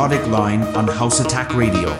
Melodic Line on House Attack Radio.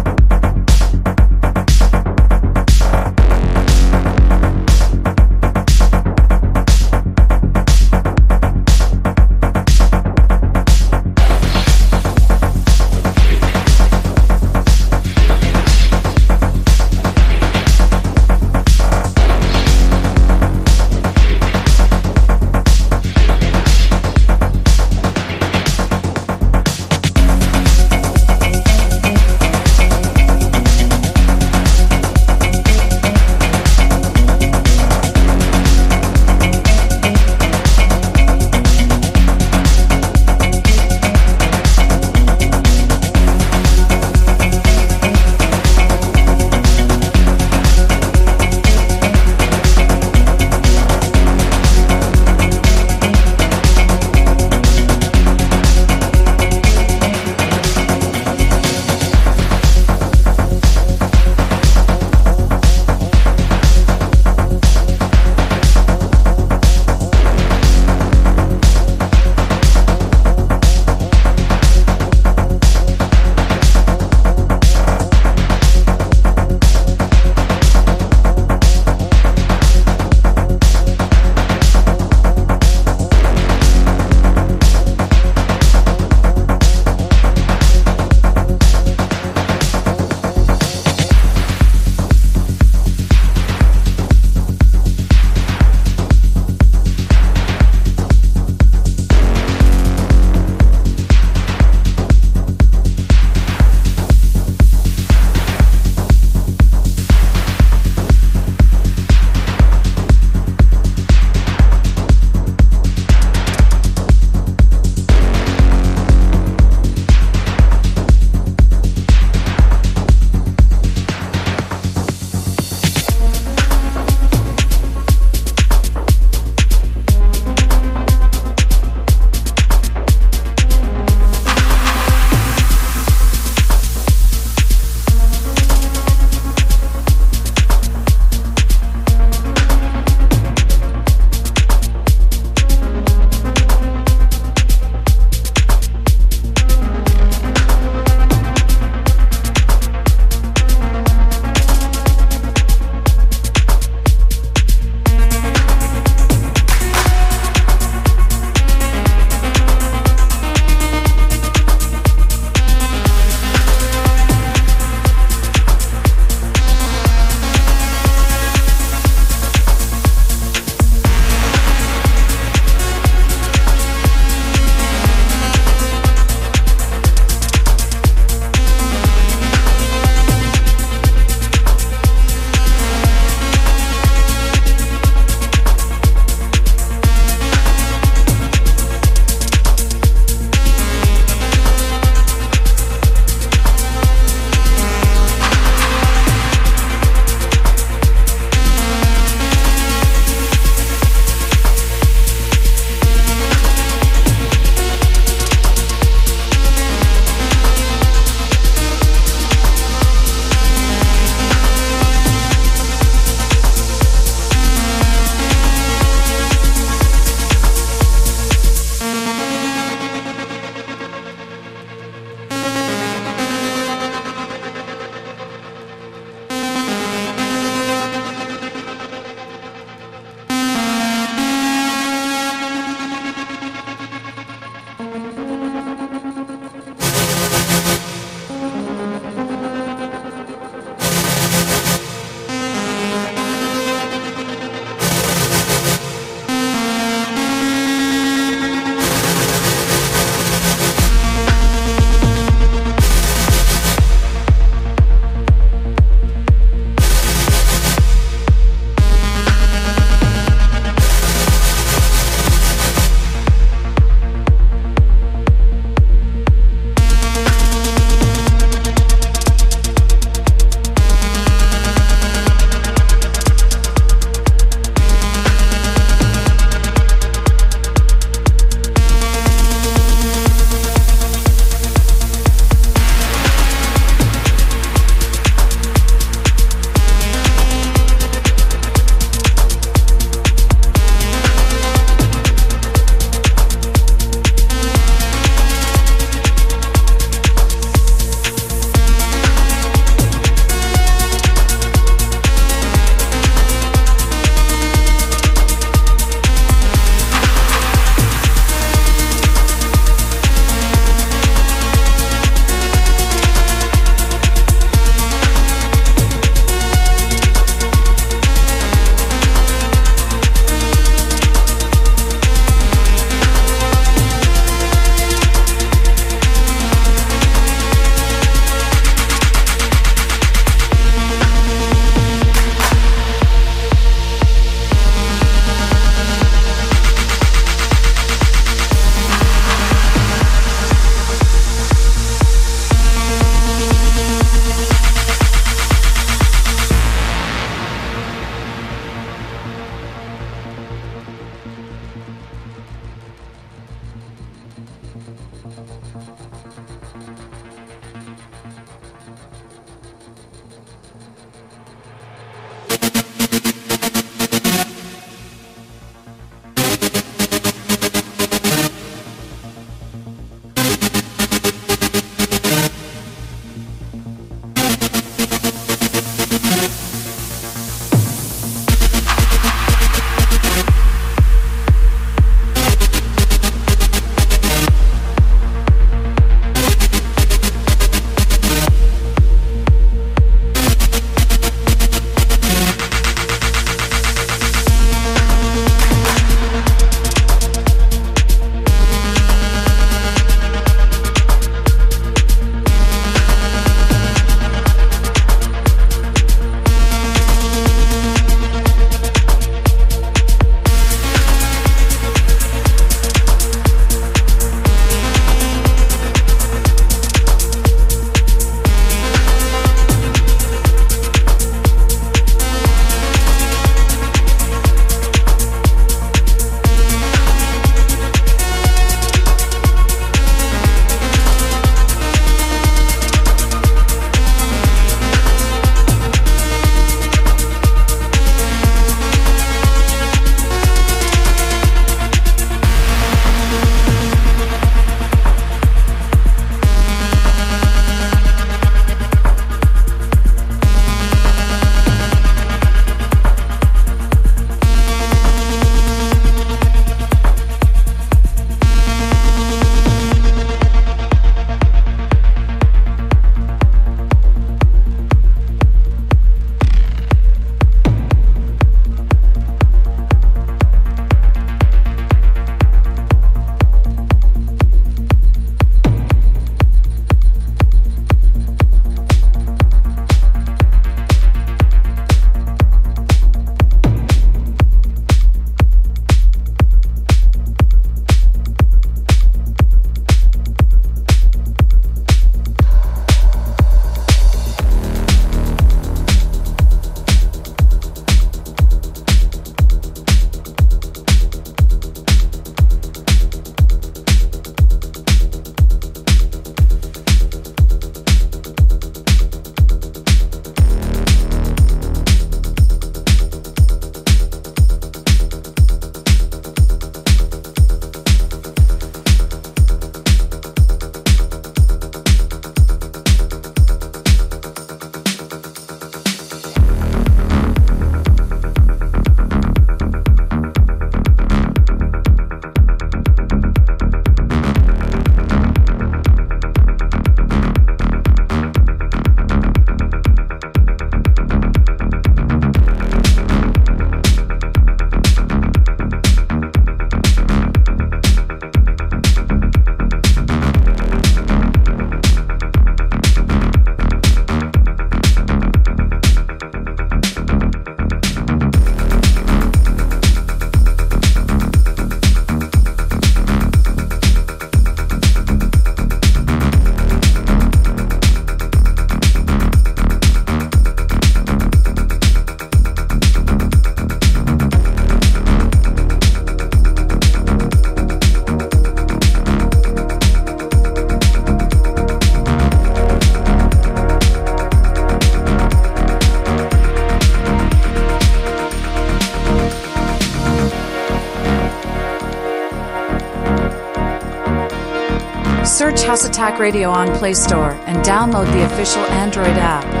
Attack Radio on Play Store and download the official Android app.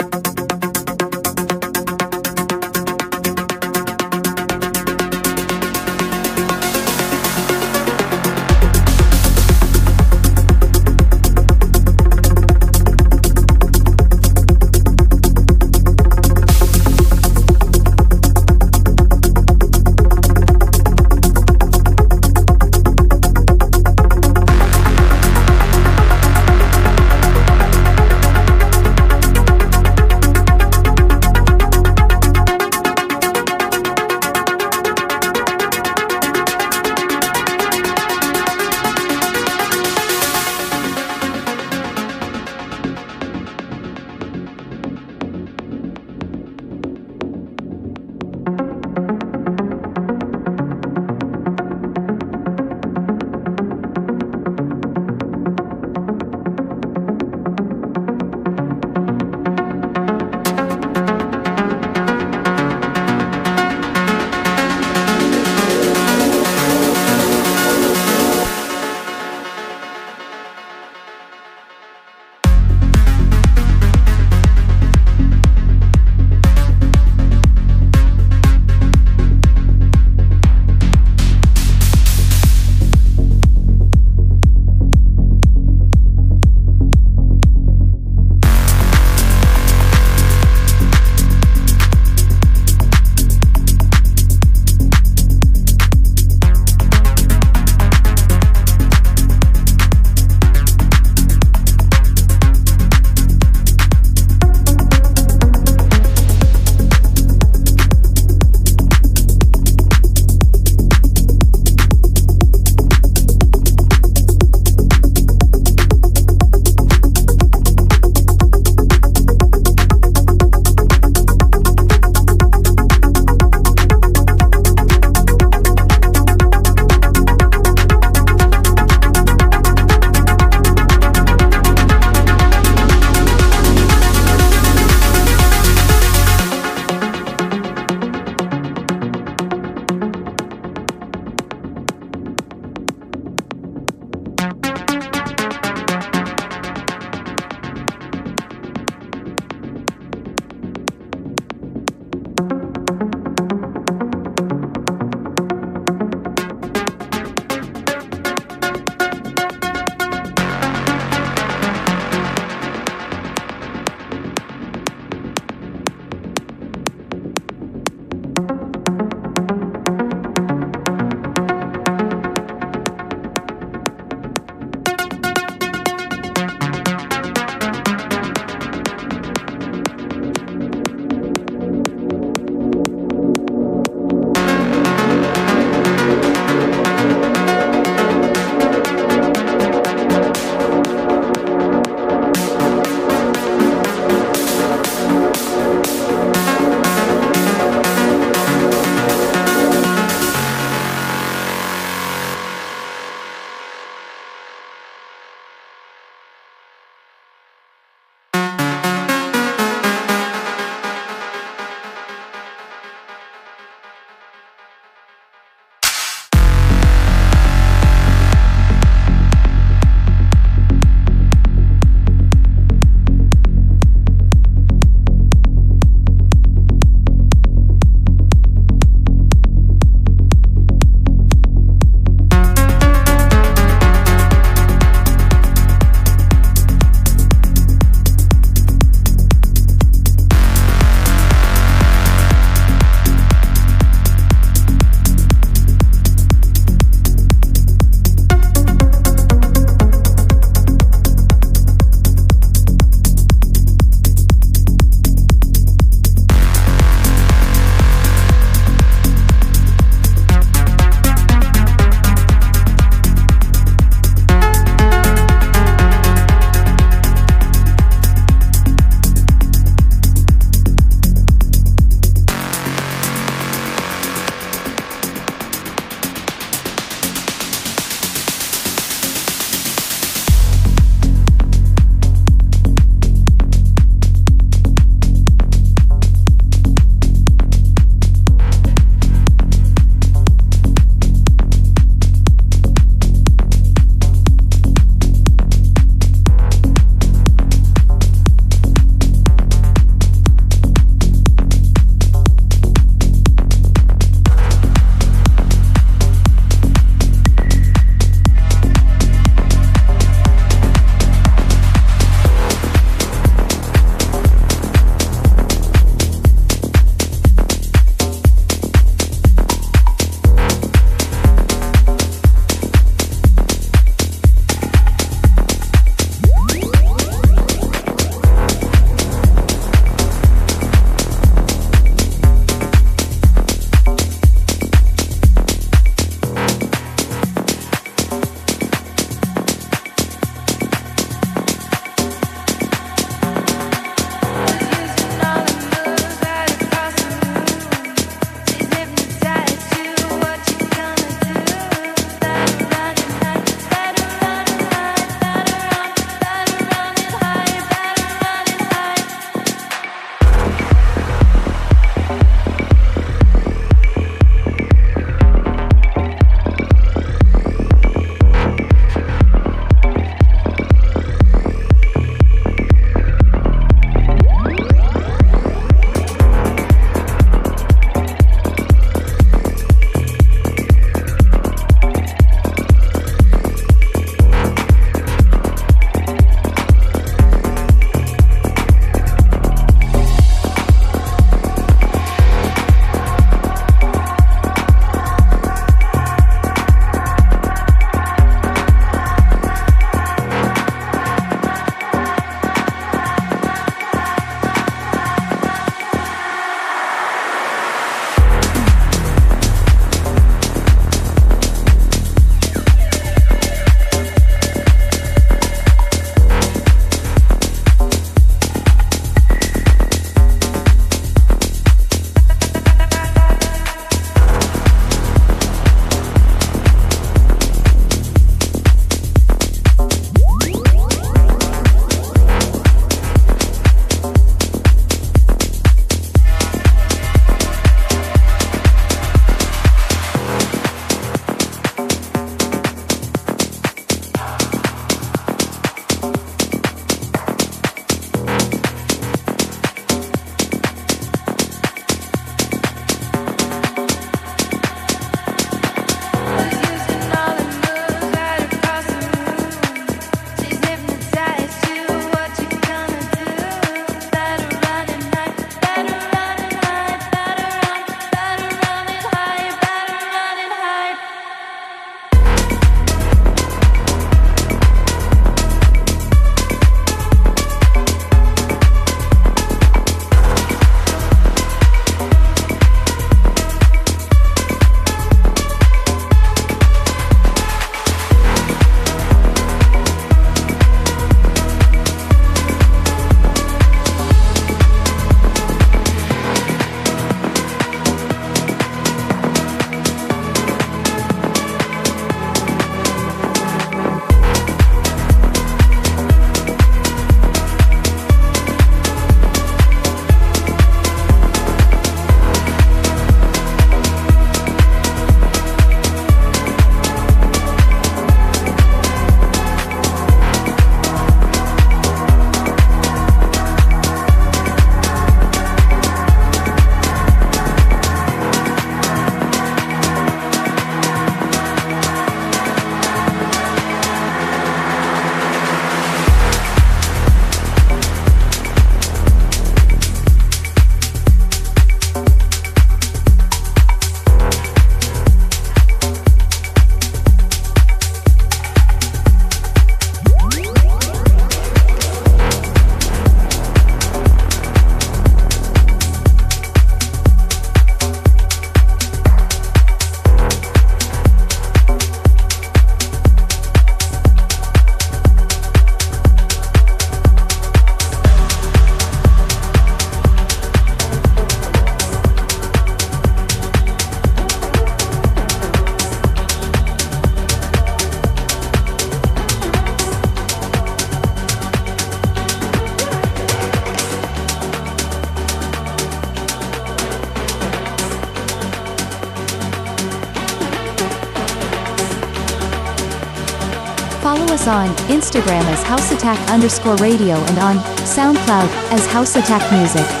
Us on Instagram as House Attack underscore radio and on SoundCloud as House Attack Music.